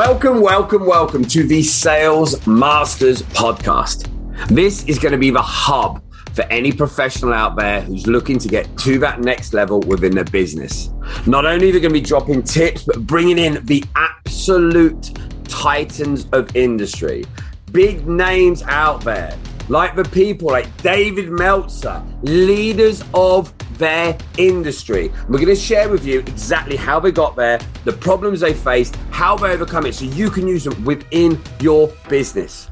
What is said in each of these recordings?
Welcome, welcome, welcome to the Sales Masters podcast. This is going to be the hub for any professional out there who's looking to get to that next level within their business. Not only are they going to be dropping tips, but bringing in the absolute titans of industry, big names out there, like the people like David Meltzer, leaders of their industry. We're going to share with you exactly how they got there, the problems they faced, how they overcome it, so you can use them within your business.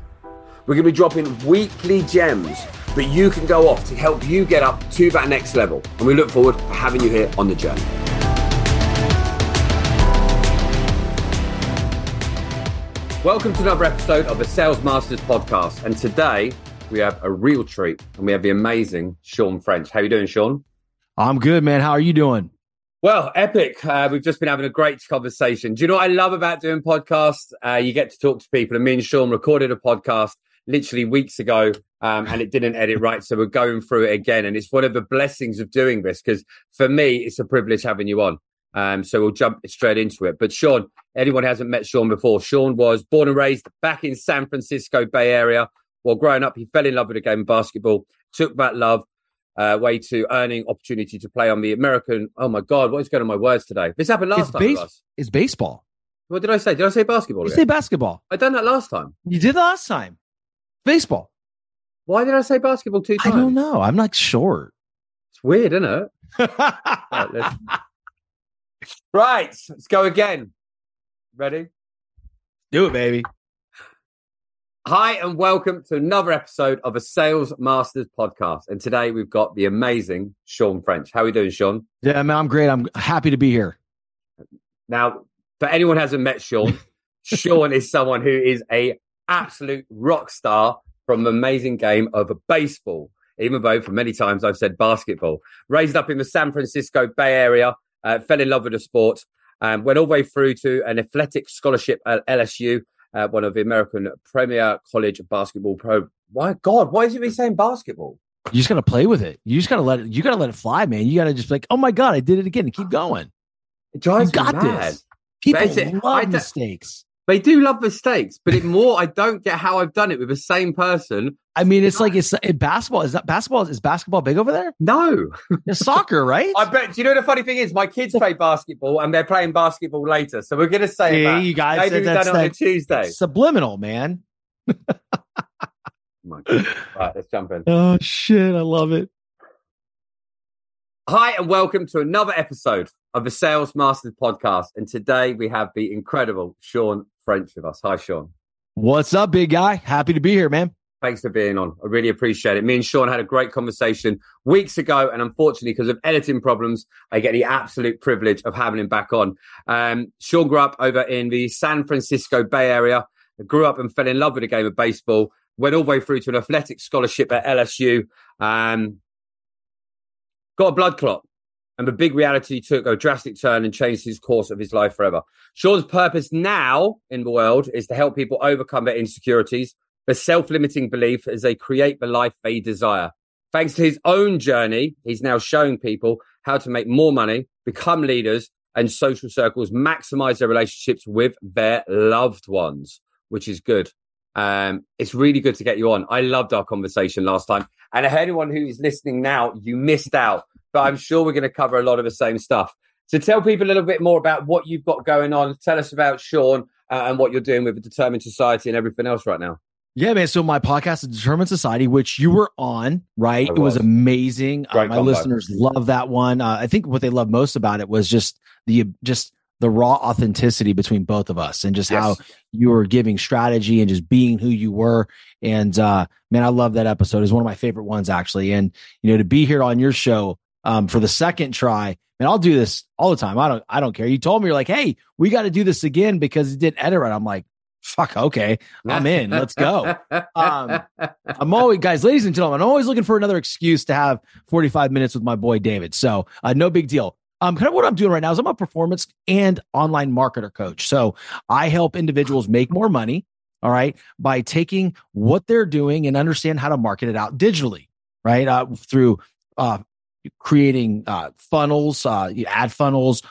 We're going to be dropping weekly gems that you can go off to help you get up to that next level. And we look forward to having you here on the journey. Welcome to another episode of the Sales Masters podcast. And today we have a real treat and we have the amazing Shawn French. How are you doing, Shawn? I'm good, man. How are you doing? Well, epic. Uh, we've just been having a great conversation. Do you know what I love about doing podcasts? Uh, you get to talk to people. And me and Shawn recorded a podcast literally weeks ago um, and it didn't edit right. So we're going through it again. And it's one of the blessings of doing this because for me, it's a privilege having you on. Um, so we'll jump straight into it. But Shawn, anyone who hasn't met Shawn before, Shawn was born and raised back in San Francisco Bay Area. While growing up, he fell in love with the game of basketball, took that love uh, way to earning opportunity to play on the American. Oh my God, what is going on my words today? This happened last it's time. Base- it's baseball. What did I say? Did I say basketball? You again? say basketball. I done that last time. You did last time. Baseball. Why did I say basketball two times? I don't know. I'm not sure. It's weird, isn't it? right, let's... right, let's go again. Ready? Do it, baby. Hi, and welcome to another episode of a Sales Masters podcast. And today we've got the amazing Shawn French. How are we doing, Shawn? Yeah, man, I'm great. I'm happy to be here. Now, for anyone who hasn't met Shawn, Shawn is someone who is a absolute rock star from the amazing game of baseball. Even though for many times I've said basketball. Raised up in the San Francisco Bay Area, uh, fell in love with the sport, um, went all the way through to an athletic scholarship at LSU, uh, one of the American Premier College Basketball Pro. Why God? Why is he saying basketball? You just gotta play with it. You just gotta let it. You gotta let it fly, man. You gotta just be like, oh my god, I did it again, and keep going. It drives you got me mad. this. People love I d- mistakes. They do love mistakes, but it more I don't get how I've done it with the same person. I mean, it's like it's it, basketball. Is that basketball? Is basketball big over there? No, It's soccer, right? I bet. Do you know the funny thing is, my kids play basketball and they're playing basketball later. So we're gonna say that. you guys maybe said we've that's done it on a Tuesday. Subliminal, man. My God. right, let's jump in. Oh shit, I love it. Hi, and welcome to another episode of the Sales Masters podcast. And today we have the incredible Shawn French with us. Hi, Shawn. What's up, big guy? Happy to be here, man. Thanks for being on. I really appreciate it. Me and Shawn had a great conversation weeks ago, and unfortunately, because of editing problems, I get the absolute privilege of having him back on. Um, Shawn grew up over in the San Francisco Bay Area, grew up and fell in love with the game of baseball, went all the way through to an athletic scholarship at LSU, um, got a blood clot. And the big reality took a drastic turn and changed his course of his life forever. Shawn's purpose now in the world is to help people overcome their insecurities, the self-limiting belief as they create the life they desire. Thanks to his own journey, he's now showing people how to make more money, become leaders, and social circles maximize their relationships with their loved ones, which is good. Um, it's really good to get you on. I loved our conversation last time. And if anyone who is listening now, you missed out, but I'm sure we're going to cover a lot of the same stuff. So tell people a little bit more about what you've got going on. Tell us about Shawn uh, and what you're doing with the Determined Society and everything else right now. Yeah, man. So my podcast, The Determined Society, which you were on, right? I It was was. amazing. Uh, my combo. listeners love that one. Uh, I think what they love most about it was just the just the raw authenticity between both of us and just how you were giving strategy and just being who you were. And uh, man, I love that episode. It's one of my favorite ones actually. And you know, to be here on your show um, for the second try, and I'll do this all the time. I don't, I don't care. You told me you're like, hey, we got to do this again because it didn't edit right. I'm like, fuck, okay, I'm in. Let's go. Um, I'm always, guys, ladies and gentlemen, I'm always looking for another excuse to have 45 minutes with my boy David. So, uh, no big deal. Um, kind of what I'm doing right now is I'm a performance and online marketer coach. So, I help individuals make more money. All right, by taking what they're doing and understand how to market it out digitally. Right, uh, through uh, creating uh, funnels, uh, ad funnels,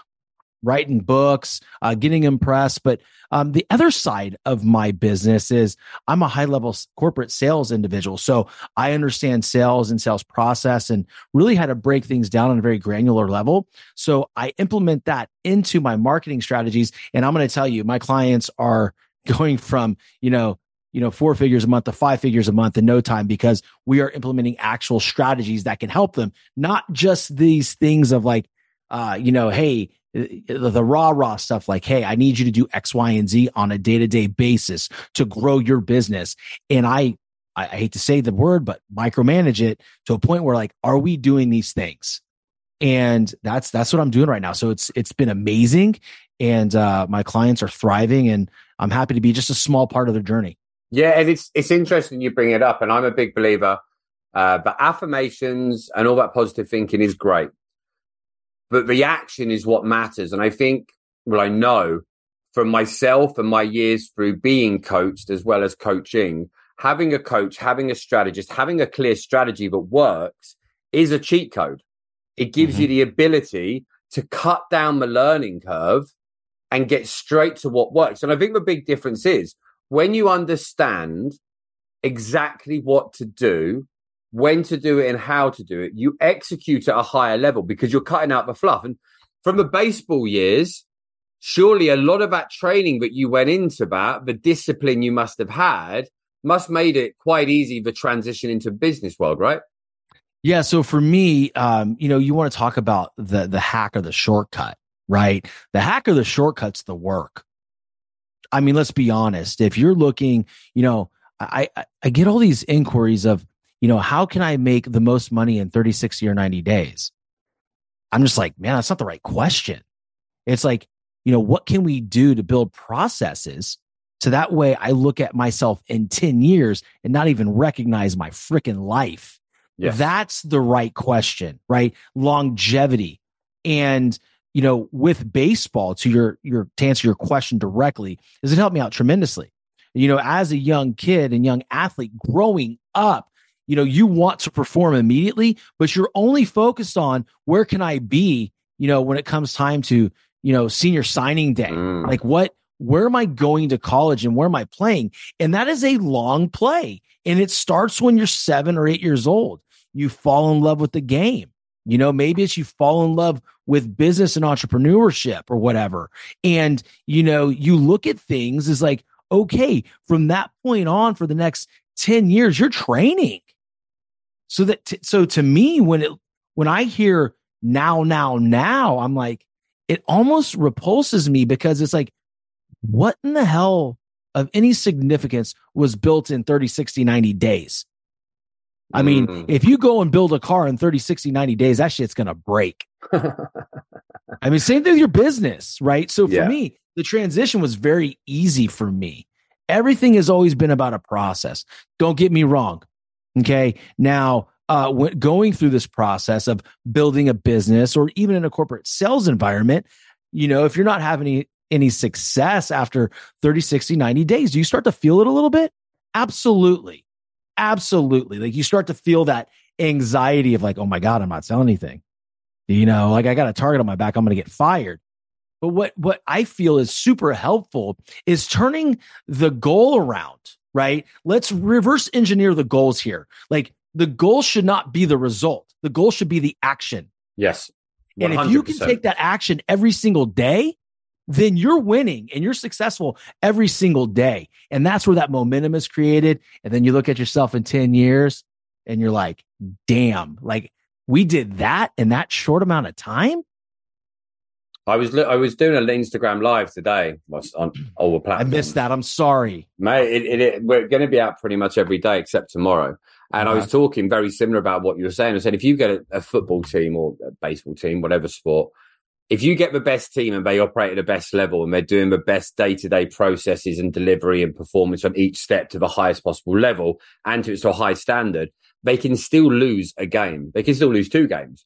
writing books, uh, getting impressed. But um, the other side of my business is I'm a high level corporate sales individual. So I understand sales and sales process and really how to break things down on a very granular level. So I implement that into my marketing strategies. And I'm going to tell you, my clients are going from, you know, you know, four figures a month to five figures a month in no time because we are implementing actual strategies that can help them, not just these things of like, uh, you know, hey, the, raw raw stuff like hey i need you to do x y and z on a day-to-day basis to grow your business. And i i, I hate to say the word but micromanage it to a point where like are we doing these things? And that's that's what i'm doing right now. So it's it's been amazing. And uh my clients are thriving and i'm happy to be just a small part of their journey. Yeah and it's it's interesting you bring it up and i'm a big believer uh, but affirmations and all that positive thinking is great but the action is what matters. And I think, well, I know from myself and my years through being coached as well as coaching, having a coach, having a strategist, having a clear strategy that works is a cheat code. It gives mm-hmm. you the ability to cut down the learning curve and get straight to what works. And I think the big difference is when you understand exactly what to do when to do it and how to do it, you execute at a higher level because you're cutting out the fluff. And from the baseball years, surely a lot of that training that you went into that, the discipline you must have had, must made it quite easy the transition into business world, right? Yeah. So for me, um, you know, you want to talk about the the hack or the shortcut, right? The hack or the shortcut's the work. I mean, let's be honest. If you're looking, you know, I, I, I get all these inquiries of, you know, how can I make the most money in 30, 60, or 90 days? I'm just like, man, that's not the right question. It's like, you know, what can we do to build processes so that way I look at myself in 10 years and not even recognize my freaking life? Yes. That's the right question, right? Longevity. And, you know, with baseball, to your your to answer your question directly, does it help me out tremendously? You know, as a young kid and young athlete growing up, you know you want to perform immediately but you're only focused on where can i be you know when it comes time to you know senior signing day. Mm. like what where am i going to college and where am i playing? And that is a long play. And it starts when you're 7 or 8 years old. You fall in love with the game. You know maybe it's you fall in love with business and entrepreneurship or whatever. And you know you look at things as like okay from that point on for the next 10 years you're training so that t- so to me when it when I hear now now now I'm like it almost repulses me because it's like what in the hell of any significance was built in 30 60 90 days I mean, mm. if you go and build a car in 30, 60, 90 days, that shit's going to break. I mean, same thing with your business, right? So for yeah. me, the transition was very easy for me. Everything has always been about a process. Don't get me wrong. Okay. Now, uh, going through this process of building a business or even in a corporate sales environment, you know, if you're not having any, any success after 30, 60, 90 days, do you start to feel it a little bit? Absolutely. Absolutely. Like you start to feel that anxiety of like, oh my God, I'm not selling anything. You know, like I got a target on my back, I'm going to get fired. But what what I feel is super helpful is turning the goal around right? Let's reverse engineer the goals here. Like the goal should not be the result, the goal should be the action. Yes. 100%. And if you can take that action every single day, then you're winning and you're successful every single day. And that's where that momentum is created. And then you look at yourself in 10 years and you're like, damn, like we did that in that short amount of time. I was I was doing an Instagram live today on all the platforms. I missed that. I'm sorry, mate. It, it, it, we're going to be out pretty much every day except tomorrow. And I was talking very similar about what you were saying. I said if you get a, a football team or a baseball team, whatever sport, if you get the best team and they operate at the best level and they're doing the best day to day processes and delivery and performance on each step to the highest possible level and to, to a high standard, they can still lose a game. They can still lose two games.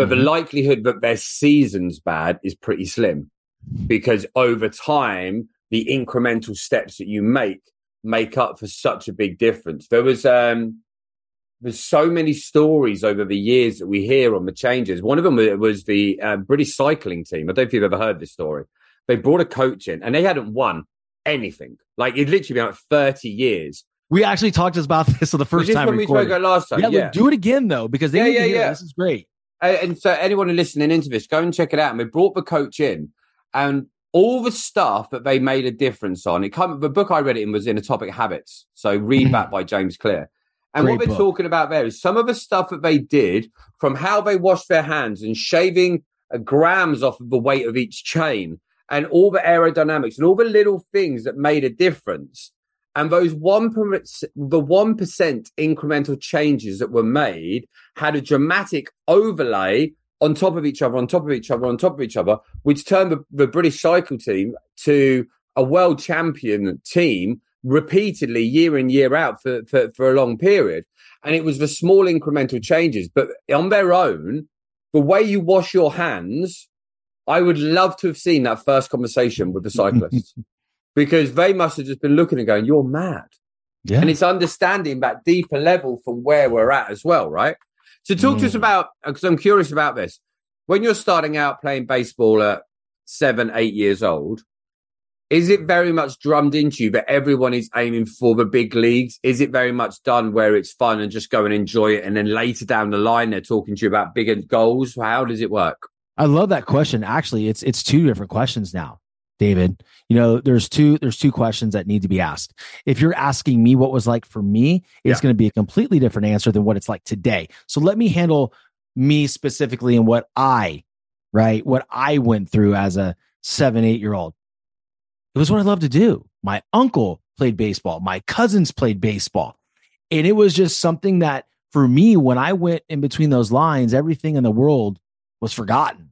But mm-hmm. the likelihood that their season's bad is pretty slim because over time, the incremental steps that you make make up for such a big difference. There was, um, there's so many stories over the years that we hear on the changes. One of them was the uh, British cycling team. I don't know if you've ever heard this story. They brought a coach in and they hadn't won anything. Like it'd literally been like 30 years. We actually talked about this for the first time. When we spoke about last time. Yeah, yeah. do it again though, because they yeah, yeah, yeah. This is great. And so anyone listening into this, go and check it out. And we brought the coach in and all the stuff that they made a difference on. It come the book I read it in was in Atomic Habits. So read mm-hmm. that by James Clear. And Great what we're talking about there is some of the stuff that they did from how they washed their hands and shaving uh, grams off of the weight of each chain and all the aerodynamics and all the little things that made a difference and those one per, the one percent incremental changes that were made had a dramatic overlay on top of each other, on top of each other, on top of each other, which turned the, the British cycle team to a world champion team repeatedly year in year out for, for, for a long period. And it was the small incremental changes, but on their own, the way you wash your hands, I would love to have seen that first conversation with the cyclists. because they must have just been looking and going, "You're mad." Yeah. And it's understanding that deeper level from where we're at as well, right? So talk mm. to us mm. about because I'm curious about this. When you're starting out playing baseball at seven, eight years old, is it very much drummed into you that everyone is aiming for the big leagues? Is it very much done where it's fun and just go and enjoy it, and then later down the line they're talking to you about bigger goals? How does it work? I love that question. Actually, it's it's two different questions now. David, you know, there's two there's two questions that need to be asked. If you're asking me what was like for me, it's yeah. going to be a completely different answer than what it's like today. So let me handle me specifically and what I, right, what I went through as a 7, 8 year old. It was what I loved to do. My uncle played baseball, my cousins played baseball. And it was just something that for me when I went in between those lines, everything in the world was forgotten.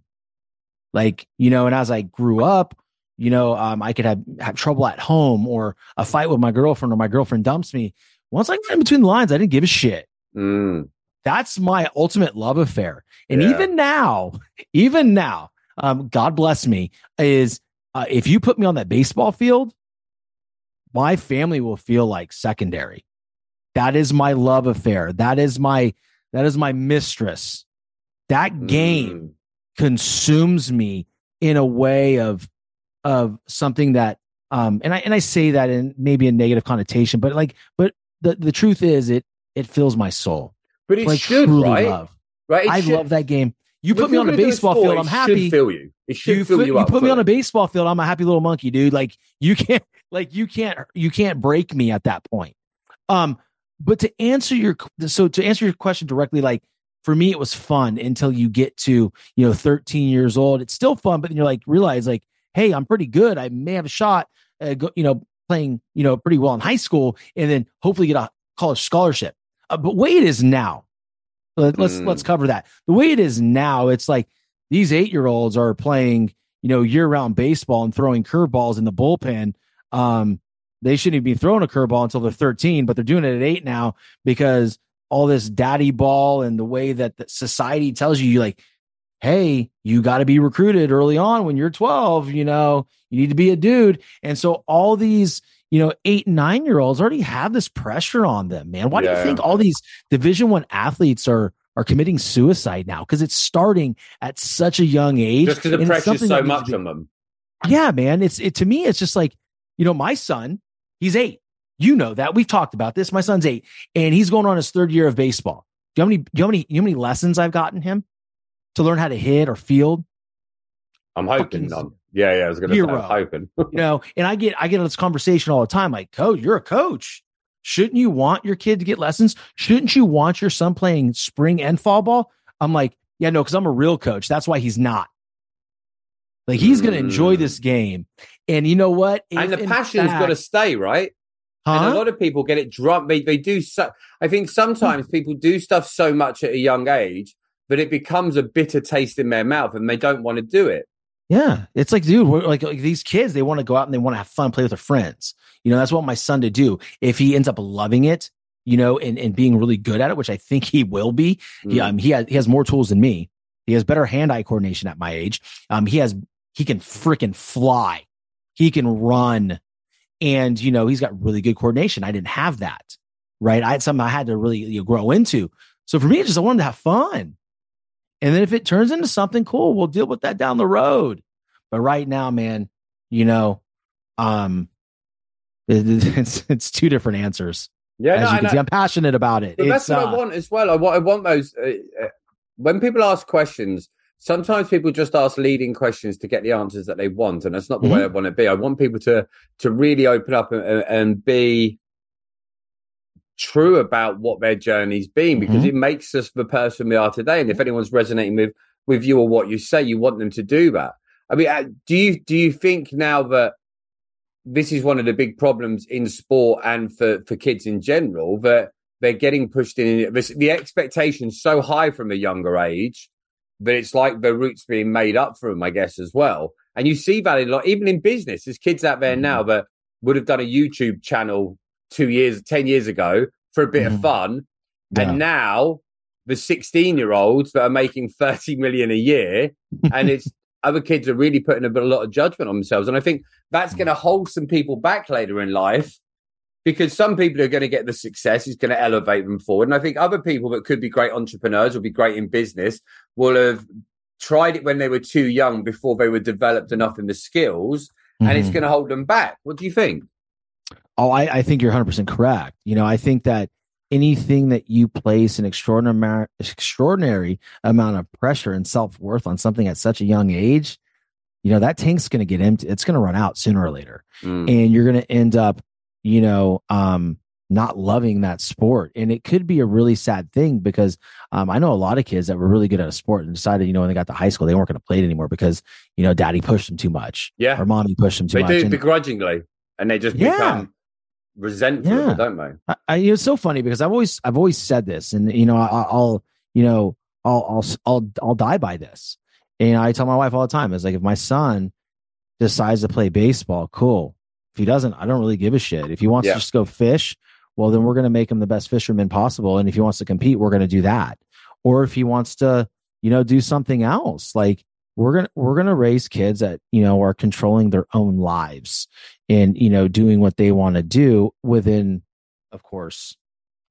Like, you know, and as I grew up, you know, um, I could have, have trouble at home or a fight with my girlfriend or my girlfriend dumps me. Once I got in between the lines, I didn't give a shit. Mm. That's my ultimate love affair. And yeah. even now, even now, um, God bless me, is uh, if you put me on that baseball field, my family will feel like secondary. That is my love affair. That is my that is my mistress. That game mm. consumes me in a way of of something that um and I and I say that in maybe a negative connotation, but like but the the truth is it it fills my soul. But it like, should, right? Love. Right. I should. love that game. You put me on a baseball field, I'm happy. Feel you. It should you fill you, you put me on a baseball field, I'm a happy little monkey, dude. Like you can't like you can't you can't break me at that point. Um but to answer your so to answer your question directly like for me it was fun until you get to you know 13 years old it's still fun but then you're like realize like hey, I'm pretty good. I may have a shot, uh, go, you know, playing, you know, pretty well in high school and then hopefully get a college scholarship. Uh, but way it is now, let, let's mm. let's cover that. The way it is now, it's like these eight year olds are playing, you know, year round baseball and throwing curveballs in the bullpen. Um, they shouldn't even be throwing a curveball until they're 13, but they're doing it at eight now because all this daddy ball and the way that the society tells you, you like, hey, you got to be recruited early on when you're 12, you know, you need to be a dude. And so all these, you know, eight, nine year olds already have this pressure on them, man. Why yeah. do you think all these division one athletes are are committing suicide now? Because it's starting at such a young age. Just because the pressure's so much on them. Yeah, man. It's it to me, it's just like, you know, my son, he's eight. You know that. We've talked about this. My son's eight, and he's going on his third year of baseball. Do you know how many, do you know how many, you know how many lessons I've gotten him? To learn how to hit or field? I'm hoping none. Yeah, yeah, I was gonna say I'm hoping. you know, and I get I get this conversation all the time, like, coach, you're a coach. Shouldn't you want your kid to get lessons? Shouldn't you want your son playing spring and fall ball? I'm like, yeah, no, because I'm a real coach. That's why he's not. Like he's mm. going to enjoy this game, and you know what? If and the passion's got to stay, right? Huh? And a lot of people get it drunk. They they do. So, I think sometimes people do stuff so much at a young age but it becomes a bitter taste in their mouth and they don't want to do it. Yeah, it's like, dude, like, like these kids, they want to go out and they want to have fun, play with their friends. You know, that's what my son to do. If he ends up loving it, you know, and, and being really good at it, which I think he will be. Mm. He, um, he has he has more tools than me. He has better hand eye coordination at my age. Um, he has he can freaking fly, he can run, and you know he's got really good coordination. I didn't have that. right? I had something I had to really you know, grow into. So for me, it's just I wanted to have fun. And then if it turns into something cool, we'll deal with that down the road. But right now, man, you know, um, it's it's two different answers. Yeah, As no, you can see, I'm passionate about it. That's what uh, I want as well. I want, I want those. Uh, uh, when people ask questions, sometimes people just ask leading questions to get the answers that they want, and that's not the way I want to be. I want people to to really open up and, and be true about what their journey's been because mm-hmm. it makes us the person we are today. And if mm-hmm. anyone's resonating with with you or what you say, you want them to do that. I mean, uh, do you do you think now that this is one of the big problems in sport and for for kids in general that they're getting pushed in the, the expectation's so high from a younger age that it's like the roots being made up for them, I guess, as well. And you see that a lot, even in business. There's kids out there mm-hmm. now that would have done a YouTube channel two years, ten years ago for a bit of Mhm. fun, Yeah. and now the 16 year olds that are making 30 million a year, and it's other kids are really putting a, bit, a lot of judgment on themselves. And I think that's going to hold some people back later in life because some people are going to get the success is going to elevate them forward. And I think other people that could be great entrepreneurs or be great in business will have tried it when they were too young before they were developed enough in the skills and it's Mhm. going to hold them back. What do you think? Oh, I, I think you're 100% correct. You know, I think that anything that you place an extraordinary, extraordinary amount of pressure and self worth on something at such a young age, you know, that tank's going to get empty. It's going to run out sooner or later. Mm. And you're going to end up, you know, um, not loving that sport. And it could be a really sad thing because um, I know a lot of kids that were really good at a sport and decided, you know, when they got to high school, they weren't going to play it anymore because, you know, daddy pushed them too much Yeah, or mommy pushed them too much. they much. do And- begrudgingly and they just Yeah. become resentful, Yeah. don't they? I, I, it's so funny because I've always I've always said this, and you know I, I'll you know I'll I'll I'll I'll die by this. And I tell my wife all the time, it's like if my son decides to play baseball, cool. If he doesn't, I don't really give a shit. If he wants Yeah. to just go fish, well then we're going to make him the best fisherman possible. And if he wants to compete, we're going to do that. Or if he wants to, you know, do something else, like we're gonna we're gonna raise kids that you know are controlling their own lives and you know doing what they want to do within of course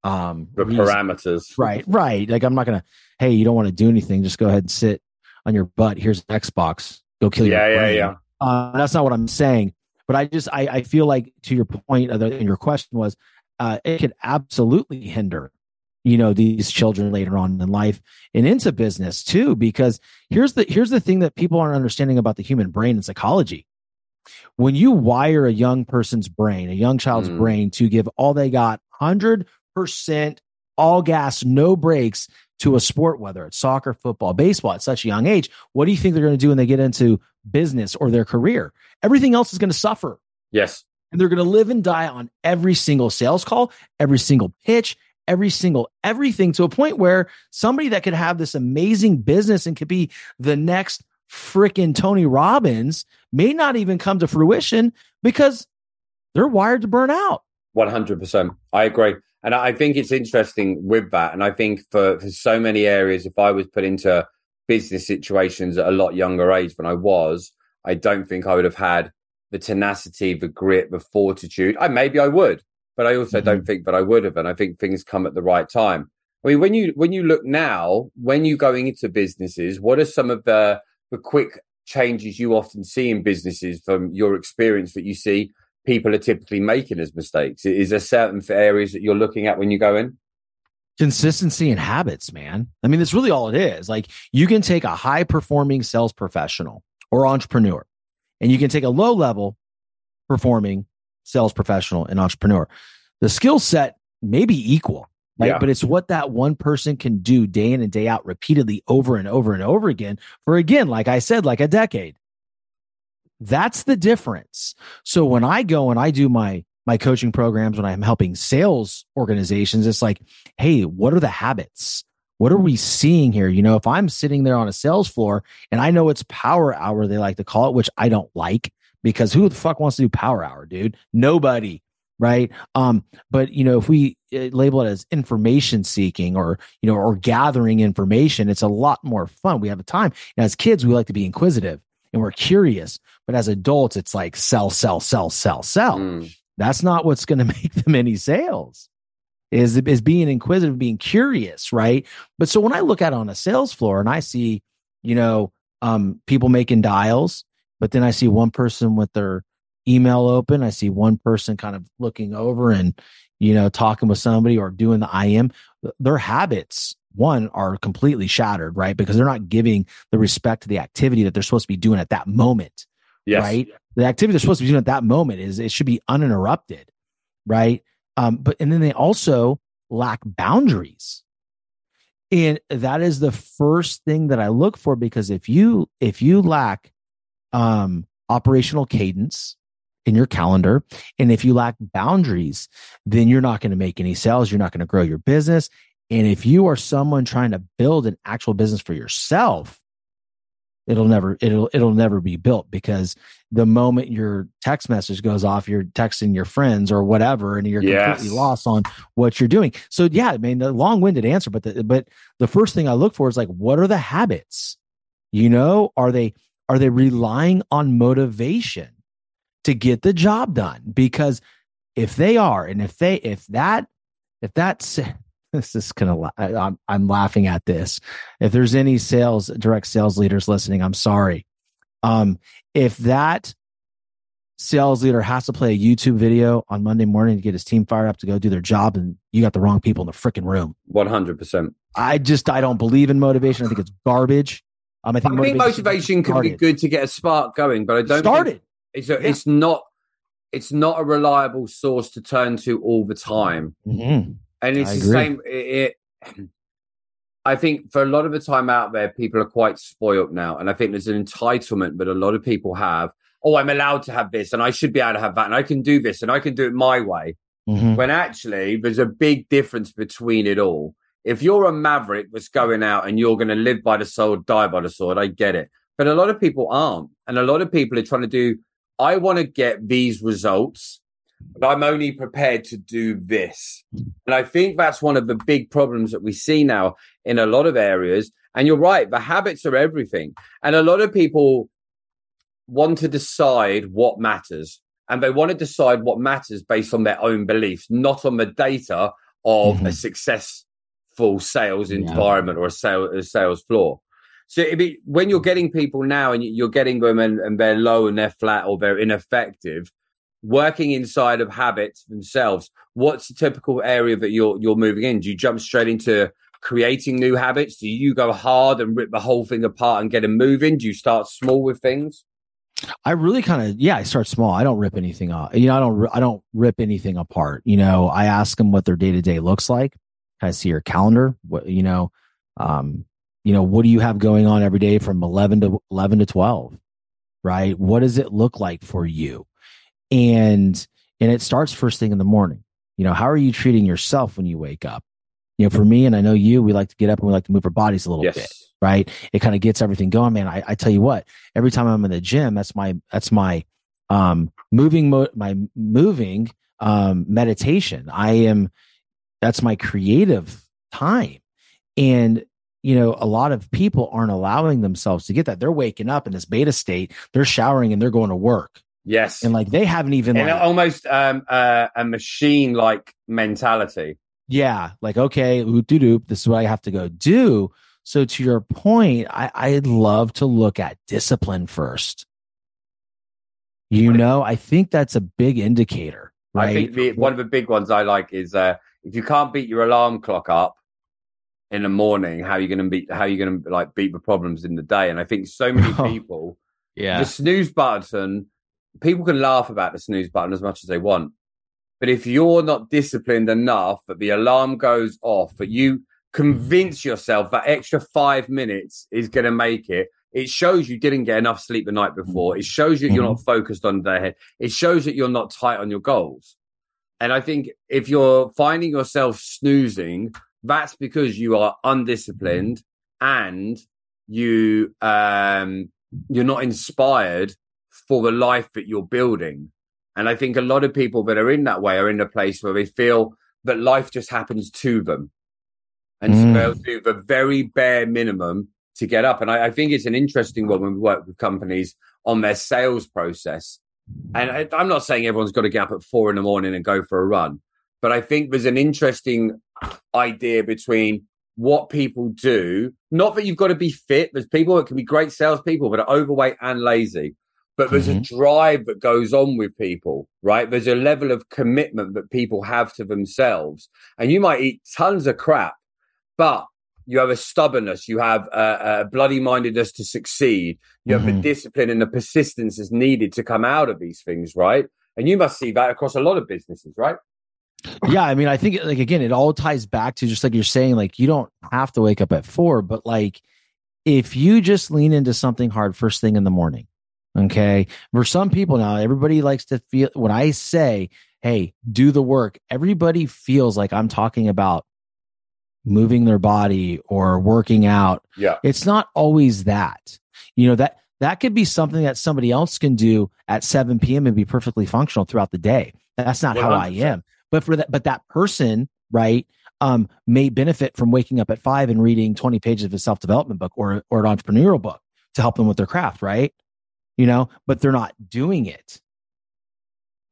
um The reason. parameters. right right like i'm not gonna hey you don't want to do anything just go ahead and sit on your butt here's an xbox go kill your Yeah, yeah, brain. yeah. uh, that's not what i'm saying but i just i, I feel like to your point of the, and your question was uh, it could absolutely hinder you know these children later on in life and into business too because here's the here's the thing that people aren't understanding about the human brain and psychology when you wire a young person's brain a young child's Mm. brain to give all they got 100% all gas no brakes to a sport whether it's soccer football baseball at such a young age what do you think they're going to do when they get into business or their career everything else is going to suffer Yes. and they're going to live and die on every single sales call, every single pitch, every single everything to a point where somebody that could have this amazing business and could be the next freaking Tony Robbins may not even come to fruition because they're wired to burn out. One hundred percent. I agree, and I think it's interesting with that. And I think for for so many areas, if I was put into business situations at a lot younger age than I was, I don't think I would have had the tenacity, the grit, the fortitude. I maybe I would, but I also Mhm. don't think that I would have. And I think things come at the right time. I mean, when you when you look now, when you're going into businesses, what are some of the the quick changes you often see in businesses from your experience that you see people are typically making as mistakes? Is there certain areas that you're looking at when you go in? Consistency and habits, man. I mean, that's really all it is. Like you can take a high performing sales professional or entrepreneur, and you can take a low level performing sales professional and entrepreneur. The skill set may be equal, right? Yeah. But it's what that one person can do day in and day out repeatedly over and over and over again for again, like I said, like a decade. That's the difference. So when I go and I do my my coaching programs when I'm helping sales organizations, it's like, hey, what are the habits? What are we seeing here? You know, if I'm sitting there on a sales floor and I know it's power hour, they like to call it, which I don't like because who the fuck wants to do power hour, dude? Nobody. Right. Um, but you know, if we uh, label it as information seeking or, you know, or gathering information, it's a lot more fun. We have a time. And as kids, we like to be inquisitive and we're curious. But as adults, it's like sell, sell, sell, sell, sell. Mm. That's not what's going to make them any sales. is is being inquisitive, being curious, right? But so when I look at on a sales floor and I see, you know, um, people making dials, but then I see one person with their email open, I see one person kind of looking over and you know talking with somebody or doing the IM. Their habits one are completely shattered, right? Because they're not giving the respect to the activity that they're supposed to be doing at that moment. Yes. Right. The activity they're supposed to be doing at that moment is it should be uninterrupted. Right. Um, but and then they also lack boundaries. And that is the first thing that I look for because if you if you lack um operational cadence in your calendar. And if you lack boundaries then you're not going to make any sales you're not going to grow your business. And if you are someone trying to build an actual business for yourself it'll never it'll it'll never be built because the moment your text message goes off you're texting your friends or whatever and you're yes. completely lost on what you're doing. So yeah i mean the long-winded answer but the, but the first thing i look for is like what are the habits? You know are they are they relying on motivation to get the job done? Because if they are and if they if that if that's this is gonna I'm, I'm laughing at this. If there's any sales direct sales leaders listening i'm sorry. Um if that sales leader has to play a youtube video on monday morning to get his team fired up to go do their job and you got the wrong people in the freaking room. 100% i just i don't believe in motivation. I think it's garbage um, I think, I think motivation, can be good to get a spark going, but I don't started. It's a, yeah. it's not it's not a reliable source to turn to all the time. Mm-hmm and it's I the agree. same. It, it, I think for a lot of the time out there, people are quite spoiled now, and I think there's an entitlement that a lot of people have. Oh, I'm allowed to have this, and I should be able to have that, and I can do this, and I can do it my way. Mm-hmm. When actually, there's a big difference between it all. If you're a maverick that's going out and you're going to live by the sword, die by the sword, I get it. But a lot of people aren't, and a lot of people are trying to do. I want to get these results but I'm only prepared to do this. And I think that's one of the big problems that we see now in a lot of areas. And you're right, the habits are everything. And a lot of people want to decide what matters. And they want to decide what matters based on their own beliefs, not on the data of mm-hmm. a successful sales yeah. environment or a, sale, a sales floor. So be, when you're mm. getting people now and you're getting them and, and they're low and they're flat or they're ineffective, working inside of habits themselves, what's the typical area that you're you're moving in? Do you jump straight into creating new habits? Do you go hard and rip the whole thing apart and get them moving? Do you start small with things? I really kind of yeah, I start small. I don't rip anything off. You know, I don't I don't rip anything apart. You know, I ask them what their day to day looks like. I see your calendar. What you know, um, you know, what do you have going on every day from eleven to eleven to twelve? Right? What does it look like for you? and and it starts first thing in the morning you know how are you treating yourself when you wake up you know for me and i know you we like to get up and we like to move our bodies a little yes. bit right it kind of gets everything going man I, I tell you what every time i'm in the gym that's my that's my um moving mo- my moving um meditation i am that's my creative time and you know a lot of people aren't allowing themselves to get that they're waking up in this beta state they're showering and they're going to work Yes, and like they haven't even and like, almost um, uh, a machine like mentality. Yeah, like okay, do doop. This is what I have to go do. So to your point, I I'd love to look at discipline first. You know, I think that's a big indicator. Right? I think the, one of the big ones I like is uh, if you can't beat your alarm clock up in the morning, how are you going to beat? How are you going to like beat the problems in the day? And I think so many people, yeah, the snooze button people can laugh about the snooze button as much as they want. But if you're not disciplined enough that the alarm goes off, that you convince yourself that extra five minutes is going to make it, it shows you didn't get enough sleep the night before. It shows you mm-hmm. you're not focused on the head. It shows that you're not tight on your goals. And I think if you're finding yourself snoozing, that's because you are undisciplined and you um you're not inspired for the life that you're building. And I think a lot of people that are in that way are in a place where they feel that life just happens to them. And mm. so they'll do the very bare minimum to get up. And I, I, think it's an interesting one when we work with companies on their sales process. And I, I'm not saying everyone's got to get up at four in the morning and go for a run, But I think there's an interesting idea between what people do. Not that you've got to be fit. There's people that can be great salespeople, but are overweight and lazy. But there's mm-hmm. a drive that goes on with people, right? There's a level of commitment that people have to themselves. And you might eat tons of crap, but you have a stubbornness, you have a, a bloody mindedness to succeed, you have mm-hmm. the discipline and the persistence is needed to come out of these things, right? And you must see that across a lot of businesses, right? Yeah, I mean, I think like again, it all ties back to just like you're saying, like you don't have to wake up at four, but like if you just lean into something hard first thing in the morning, okay. For some people now, everybody likes to feel when I say, "Hey, do the work," everybody feels like I'm talking about moving their body or working out. Yeah, it's not always that. You know that that could be something that somebody else can do at 7 p.m. and be perfectly functional throughout the day. That's not 100%. how I am. But for that, but that person, right, um, may benefit from waking up at five and reading 20 pages of a self development book or, or an entrepreneurial book to help them with their craft, right? You know, but they're not doing it.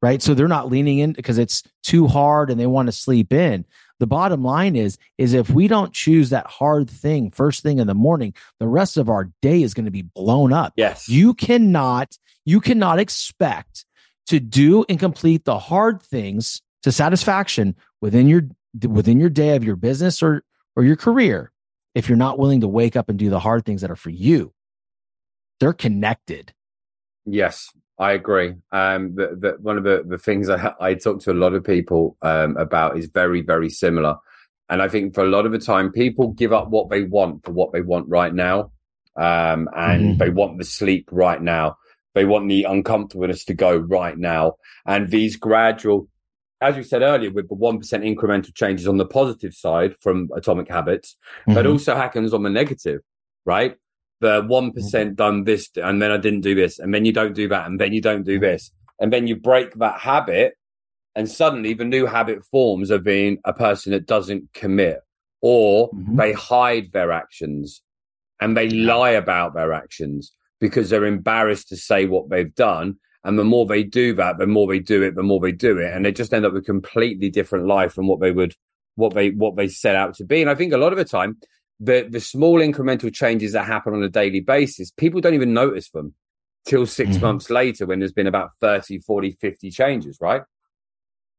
Right. So they're not leaning in because it's too hard and they want to sleep in. The bottom line is, is if we don't choose that hard thing first thing in the morning, the rest of our day is going to be blown up. Yes. You cannot, you cannot expect to do and complete the hard things to satisfaction within your within your day of your business or or your career if you're not willing to wake up and do the hard things that are for you they're connected yes i agree um the, the, one of the, the things I, I talk to a lot of people um, about is very very similar and i think for a lot of the time people give up what they want for what they want right now um, and mm-hmm. they want the sleep right now they want the uncomfortableness to go right now and these gradual as we said earlier, with the one percent incremental changes on the positive side from Atomic Habits, mm-hmm. but also happens on the negative, right? The one mm-hmm. done this, and then I didn't do this, and then you don't do that, and then you don't do this, and then you break that habit, and suddenly the new habit forms of being a person that doesn't commit, or mm-hmm. they hide their actions, and they lie about their actions because they're embarrassed to say what they've done and the more they do that, the more they do it, the more they do it. And they just end up with a completely different life from what they would, what they, what they set out to be. And I think a lot of the time, the, the small incremental changes that happen on a daily basis, people don't even notice them till 6 mm-hmm. months later when there's been about 30, 40, 50 changes, right?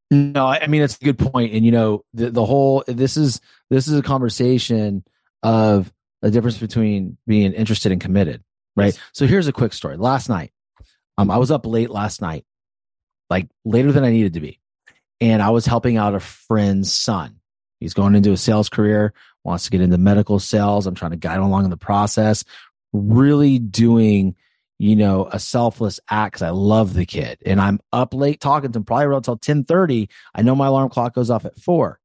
No, I mean, it's a good. And, you know, the, the whole, this is, this is a conversation of a difference between being interested and committed, right? Yes. So here's a quick story. Last night, um, I was up late last night, like later than I needed to be. And I was helping out a friend's son. He's going into a sales career, wants to get into medical sales. I'm trying to guide along in the process, really doing, you know, a selfless act because I love the kid. And I'm up late talking to him, probably around until 1030. I know my alarm clock goes off at four.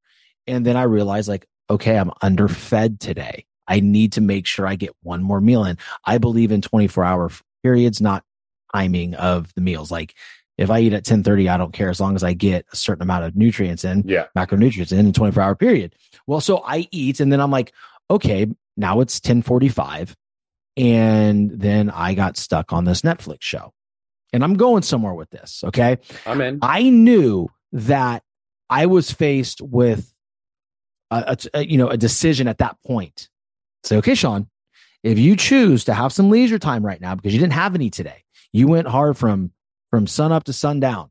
And then I realize, like, okay, I'm underfed today. I need to make sure I get one more meal in. I believe in 24 hour periods, not timing of the meals. Like if I eat at 1030, I don't care as long as I get a certain amount of nutrients in, yeah. macronutrients in a 24 hour period. Well, so I eat and then I'm like, okay, now it's 1045. And then I got stuck on this Netflix show. And I'm going somewhere with this. Okay. I'm in. I knew that I was faced with a, a, you know, a decision at that point. Say, okay, Shawn, if you choose to have some leisure time right now because you didn't have any today, you went hard from from sun up to sundown,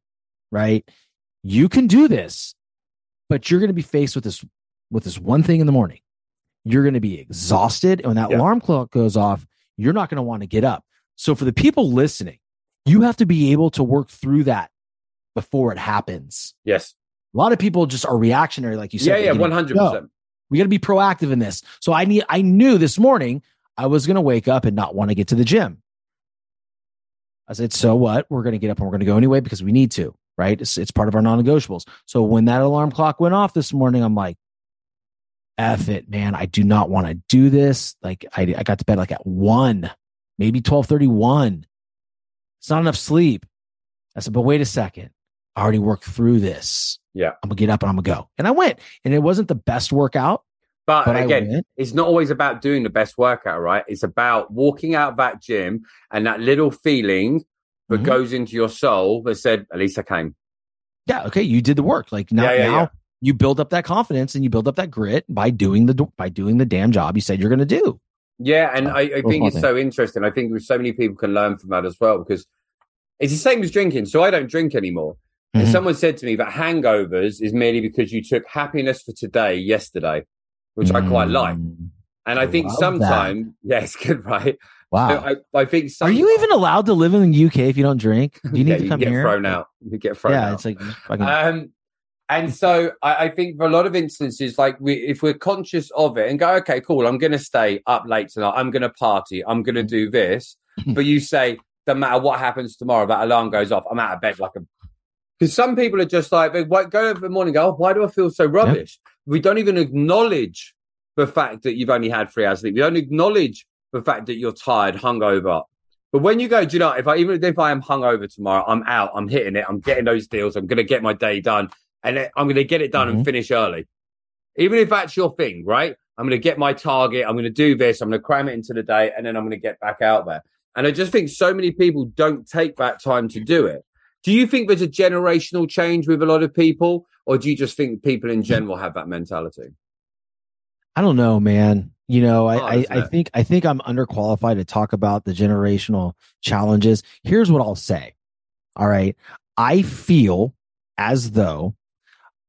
right? You can do this, but you're going to be faced with this with this one thing in the morning. You're going to be exhausted, and when that yeah. alarm clock goes off, you're not going to want to get up. So for the people listening, you have to be able to work through that before it happens. Yes. A lot of people just are reactionary, like you said. Yeah, yeah, one hundred percent. We got to be proactive in this. So I need. I knew this morning I was going to wake up and not want to get to the gym. I said, so what? We're going to get up and we're going to go anyway because we need to, right? It's, it's part of our non negotiables. So when that alarm clock went off this morning, I'm like, F it, man. I do not want to do this. Like I, I got to bed like at one, maybe 1231. It's not enough sleep. I said, but wait a second. I already worked through this. Yeah. I'm gonna get up and I'm gonna go. And I went. And it wasn't the best workout. But, but again, it's not always about doing the best workout, right? It's about walking out that gym and that little feeling that mm-hmm. goes into your soul that said, at least I came. Yeah. Okay. You did the work. Like now, yeah, yeah, now, yeah. you build up that confidence and you build up that grit by doing the by doing the damn job you said you're going to do. Yeah, and I, I think it's so interesting. I think so many people can learn from that as well because it's the same as drinking. So I don't drink anymore. Mm-hmm. And someone said to me that hangovers is merely because you took happiness for today yesterday, which mm-hmm. I quite like. Mm. And I, I think sometimes, yeah, it's good, right? Wow. So I, I, think. Are you even allowed to live in the UK if you don't drink? Do you need yeah, to come you get here? Thrown out. You get thrown yeah, out. it's like. Fucking... Um, and so I, I, think for a lot of instances, like we, if we're conscious of it and go, okay, cool, I'm going to stay up late tonight. I'm going to party. I'm going to do this. but you say, no matter what happens tomorrow, that alarm goes off. I'm out of bed like a. Because some people are just like, they go over the morning, go, oh, why do I feel so rubbish? We don't even acknowledge the fact that you've only had three hours sleep. We don't acknowledge the fact that you're tired, hungover. But when you go, do you know, if I even if I am hungover tomorrow, I'm out, I'm hitting it, I'm getting those deals, I'm going to get my day done, and I'm going to get it done mm-hmm. and finish early. Even if that's your thing, right? I'm going to get my target, I'm going to do this, I'm going to cram it into the day, and then I'm going to get back out there. And I just think so many people don't take that time to do it. Do you think there's a generational change with a lot of people, or do you just think people in general have that mentality? I don't know, man. You know, I, oh, I, I, think I think I'm underqualified to talk about the generational challenges. Here's what I'll say. All right. I feel as though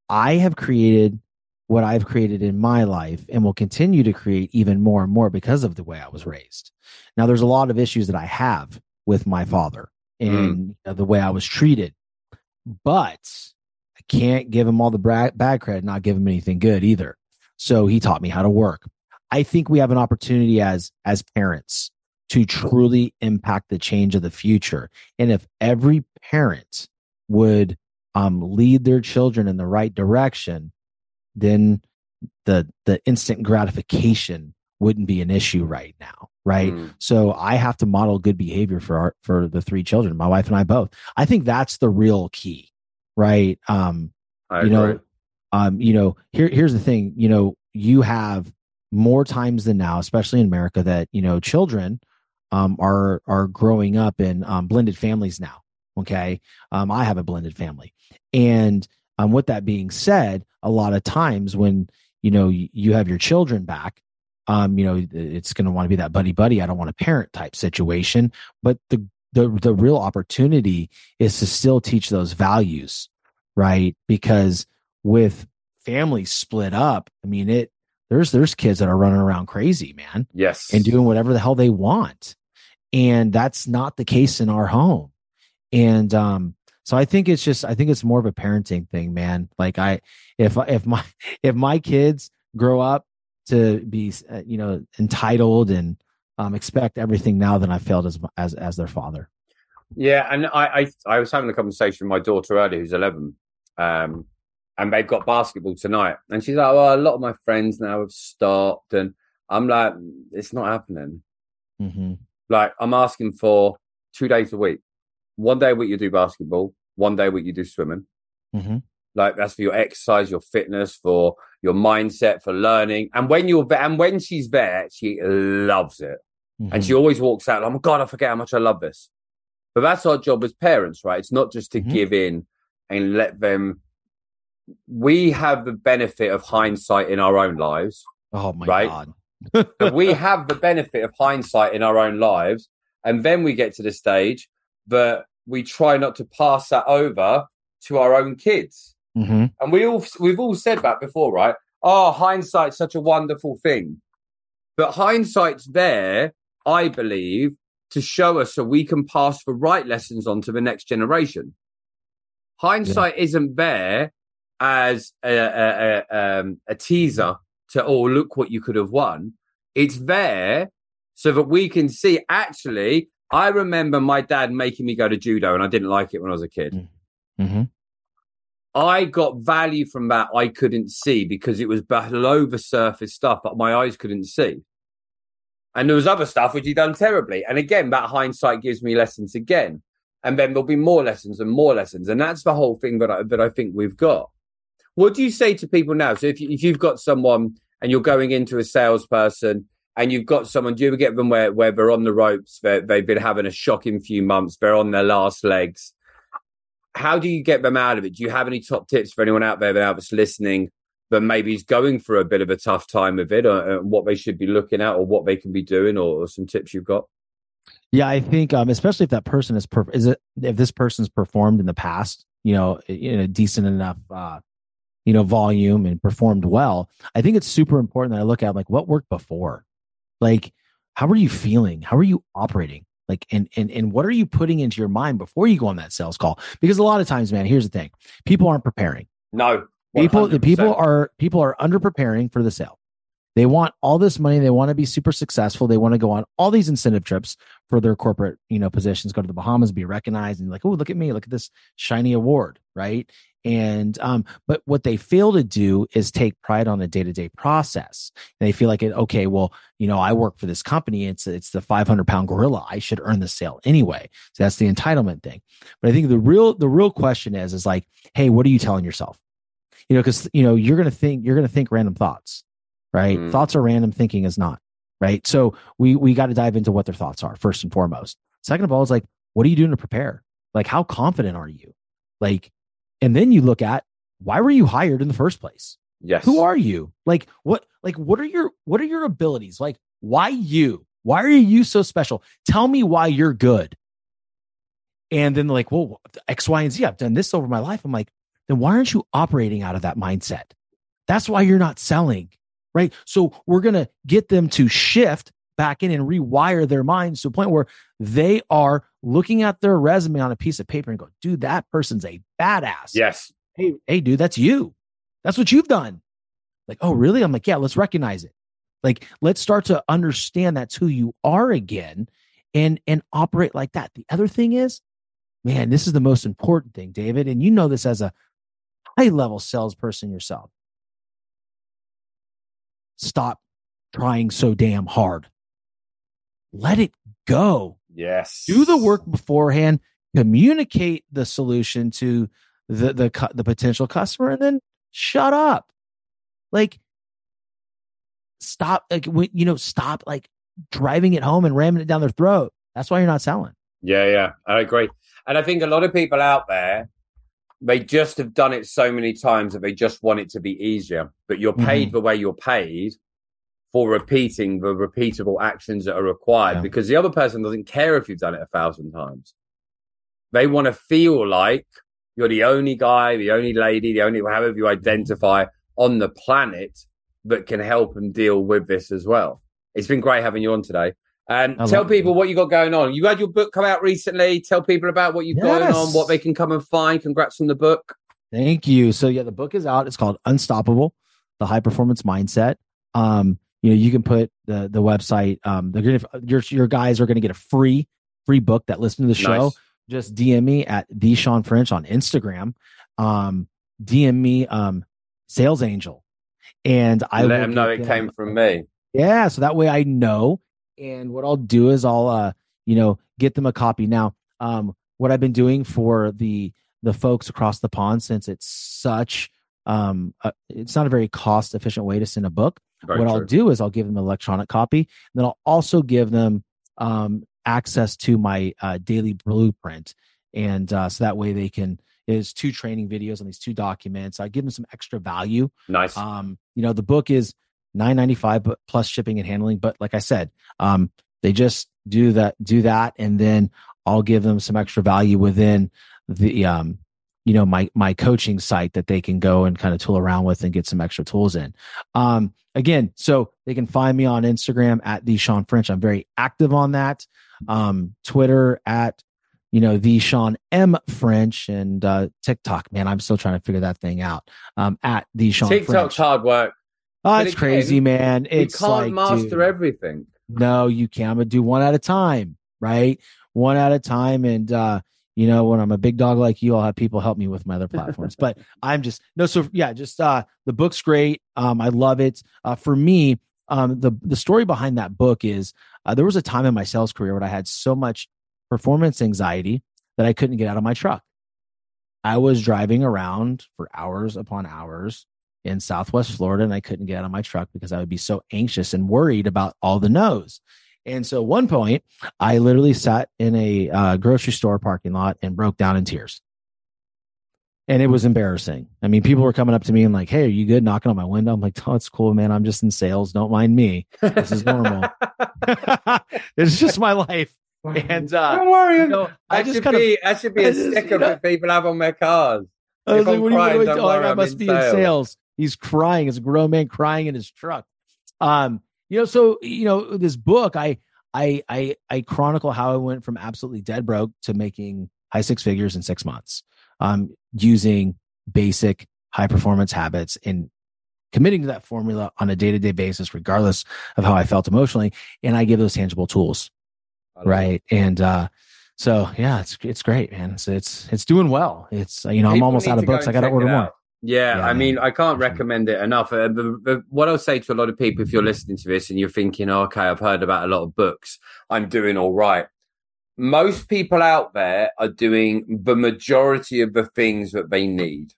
I have created what I've created in my life and will continue to create even more and more because of the way I was raised. Now, there's a lot of issues that I have with my father and mm. the way I was treated, but can't give him all the bad credit, not give him anything good either. So he taught me how to work. I think we have an opportunity as as parents to truly impact the change of the future. And if every parent would um, lead their children in the right direction, then the the instant gratification wouldn't be an issue right now right mm. so i have to model good behavior for our for the three children my wife and i both i think that's the real key right um I you agree. know um you know here here's the thing you know you have more times than now, especially in America, that you know children um, are are growing up in um, blended families now. Okay, um, I have a blended family, and um, with that being said, a lot of times when you know you, you have your children back, um, you know it's going to want to be that buddy buddy. I don't want a parent type situation, but the the the real opportunity is to still teach those values, right? Because with families split up, I mean it there's there's kids that are running around crazy, man. Yes. And doing whatever the hell they want. And that's not the case in our home. And um so I think it's just I think it's more of a parenting thing, man. Like I if if my if my kids grow up to be uh, you know entitled and um expect everything now then I failed as as as their father. Yeah, and I I, I was having a conversation with my daughter earlier who's 11 um and they've got basketball tonight. And she's like, well, a lot of my friends now have stopped. And I'm like, it's not happening. Mm-hmm. Like, I'm asking for two days a week. One day a week you do basketball, one day a week you do swimming. Mm-hmm. Like, that's for your exercise, your fitness, for your mindset, for learning. And when you're there, and when she's there, she loves it. Mm-hmm. And she always walks out, oh my God, I forget how much I love this. But that's our job as parents, right? It's not just to mm-hmm. give in and let them we have the benefit of hindsight in our own lives. Oh my right? god. we have the benefit of hindsight in our own lives. And then we get to the stage that we try not to pass that over to our own kids. Mm-hmm. And we all we've all said that before, right? Oh, hindsight's such a wonderful thing. But hindsight's there, I believe, to show us so we can pass the right lessons on to the next generation. Hindsight yeah. isn't there as a, a, a, um, a teaser to, oh, look what you could have won. It's there so that we can see actually, I remember my dad making me go to judo and I didn't like it when I was a kid. Mm. Mm-hmm. I got value from that I couldn't see because it was below the surface stuff that my eyes couldn't see. And there was other stuff which he done terribly. And again, that hindsight gives me lessons again. And then there'll be more lessons and more lessons. And that's the whole thing that I, that I think we've got. What do you say to people now? So if, you, if you've got someone and you're going into a salesperson and you've got someone, do you ever get them where, where they're on the ropes, they've been having a shocking few months, they're on their last legs. how do you get them out of it? Do you have any top tips for anyone out there that's listening that maybe is going for a bit of a tough time with it, or, uh, what they should be looking at, or what they can be doing, or, or some tips you've got? Yeah, I think um, especially if that person is per- is it if this person's performed in the past, you know, in a decent enough uh, you know volume and performed well. I think it's super important that I look at like what worked before, like how are you feeling, how are you operating, like and and and what are you putting into your mind before you go on that sales call? Because a lot of times, man, here's the thing: people aren't preparing. No, 100%. People the people are people are under preparing for the sale. They want all this money. They want to be super successful. They want to go on all these incentive trips for their corporate, you know, positions, go to the Bahamas, be recognized, and like, oh, look at me, look at this shiny award, right? And um, but what they fail to do is take pride on a day to day process. And they feel like it, okay, well, you know, I work for this company. It's it's the 500 pound gorilla. I should earn the sale anyway. So that's the entitlement thing. But I think the real the real question is is like, hey, what are you telling yourself? You know, because you know you're gonna think you're gonna think random thoughts right? Mm. Thoughts are random, thinking is not, right? So we we got to dive into what their thoughts are first and foremost. Second of all, is like, what are you doing to prepare? Like, how confident are you? Like, and then you look at why were you hired in the first place? Yes. Who are you? Like, what? Like, what are your what are your abilities? Like, why you? Why are you so special? Tell me why you're good. And then like, well, X, Y, and Z. I've done this over my life. I'm like, then why aren't you operating out of that mindset? That's why you're not selling right? So we're going to get them to shift back in and rewire their minds to a point where they are looking at their resume on a piece of paper and go, dude, that person's a badass. Yes. Hey, hey, dude, that's you. That's what you've done. Like, oh, really? I'm like, yeah, let's recognize it. Like, let's start to understand that's who you are again and and operate like that. The other thing is, man, this is the most important thing, David. And you know this as a high level salesperson yourself stop trying so damn hard. Let it go. Yes. Do the work beforehand, communicate the solution to the the the potential customer and then shut up. Like stop like you know stop like driving it home and ramming it down their throat. That's why you're not selling. Yeah, yeah. I agree. And I think a lot of people out there they just have done it so many times that they just want it to be easier. But you're paid mm-hmm. the way you're paid for repeating the repeatable actions that are required yeah. because the other person doesn't care if you've done it a thousand times. They want to feel like you're the only guy, the only lady, the only however you identify on the planet that can help them deal with this as well. It's been great having you on today. And tell people what you got going on. You had your book come out recently. Tell people about what you've yes. going on, what they can come and find. Congrats on the book. Thank you. So yeah, the book is out. It's called Unstoppable: The High Performance Mindset. Um, you know, you can put the the website. Um, they're gonna your your guys are gonna get a free free book that listen to the show. Nice. Just DM me at the Shawn French on Instagram. Um, DM me um Sales Angel, and I let them know it came from me. Yeah, so that way I know and what I'll do is I'll uh you know get them a copy. Now, um, what I've been doing for the the folks across the pond since it's such um uh, it's not a very cost efficient way to send a book. Very what true. I'll do is I'll give them an electronic copy, and then I'll also give them um access to my uh, daily blueprint, and uh, so that way they can is two training videos on these two documents. I give them some extra value. Nice. Um, you know, the book is nine ninety five, but plus shipping and handling. But like I said, um, they just do that, do that, and then I'll give them some extra value within the um, you know, my my coaching site that they can go and kind of tool around with and get some extra tools in. Um, again, so they can find me on Instagram at the Shawn French. I'm very active on that. Um, Twitter at you know the Shawn M French and uh, TikTok. Man, I'm still trying to figure that thing out. Um, at the Shawn TikTok's French. hard work. Oh, it's again, crazy, man. It's you can't like, master dude, everything. No, you can't. I'm gonna do one at a time, right? One at a time. And uh, you know, when I'm a big dog like you, I'll have people help me with my other platforms. but I'm just no, so yeah, just uh the book's great. Um, I love it. Uh for me, um, the the story behind that book is uh, there was a time in my sales career where I had so much performance anxiety that I couldn't get out of my truck. I was driving around for hours upon hours in Southwest Florida and I couldn't get out of my truck because I would be so anxious and worried about all the no's. And so, one point, I literally sat in a uh, grocery store parking lot and broke down in tears. and it was embarrassing. I mean, people were coming up to me and like, "Hey, are you good?" Knocking on my window. I'm like, "Oh, it's cool, man. I'm just in sales. Don't mind me. This is normal. it's just my life." And uh, don't worry, you know, I that just should kind of be that should be I a just, sticker you know- that people have on their cars. I was If like, I'm what are you crying, doing? don't Oh, like, worry, I must in be in sales. He's crying. It's a grown man crying in his truck. Um, you know, so you know, this book, I I I I chronicle how I went from absolutely dead broke to making high six figures in six months. Um, using basic high performance habits and committing to that formula on a day-to-day basis, regardless of how I felt emotionally. And I give those tangible tools. I love it. Right. And uh so yeah, it's it's great, man. It's it's it's doing well. It's you know, I'm almost out of books. I gotta order it more. Yeah, Yeah, I mean. I can't recommend it enough. Uh, the, the, what I'll say to a lot of people, if you're listening to this and you're thinking, okay, I've heard about a lot of books, I'm doing all right. Most people out there are doing the majority of the things that they need.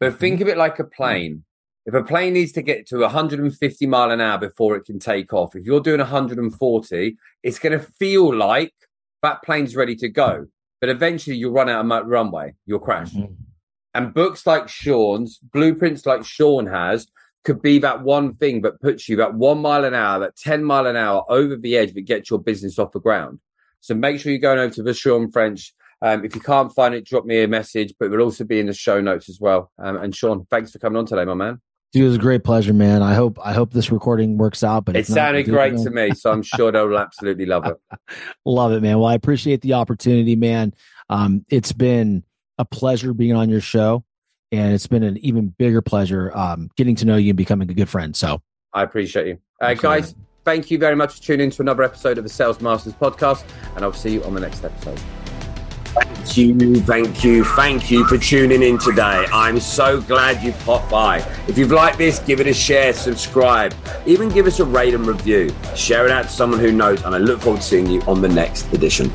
But think of it like a plane. If a plane needs to get to 150 mile an hour before it can take off, if you're doing 140, it's going to feel like that plane's ready to go. But eventually you'll run out of runway, you'll crash. Mhm. And books like Shawn's, blueprints like Shawn has, could be that one thing that puts you that one mile an hour, that 10 mile an hour over the edge that gets your business off the ground. So make sure you're going over to the Shawn French. Um, if you can't find it, drop me a message, but it will also be in the show notes as well. Um, and Shawn, thanks for coming on today, my man. Dude, it was a great pleasure, man. I hope I hope this recording works out. But It not, sounded it great to me, so I'm sure they'll absolutely love it. Love it, man. Well, I appreciate the opportunity, man. Um, it's been a pleasure being on your show, and it's been an even bigger pleasure um, getting to know you and becoming a good friend. So, I appreciate you. Uh, guys, thank you very much for tuning in to another episode of the Sales Masters podcast, and I'll see you on the next episode. Thank you, thank you, thank you for tuning in today. I'm so glad you popped by. If you've liked this, give it a share, subscribe, even give us a rate and review. Share it out to someone who knows, and I look forward to seeing you on the next edition.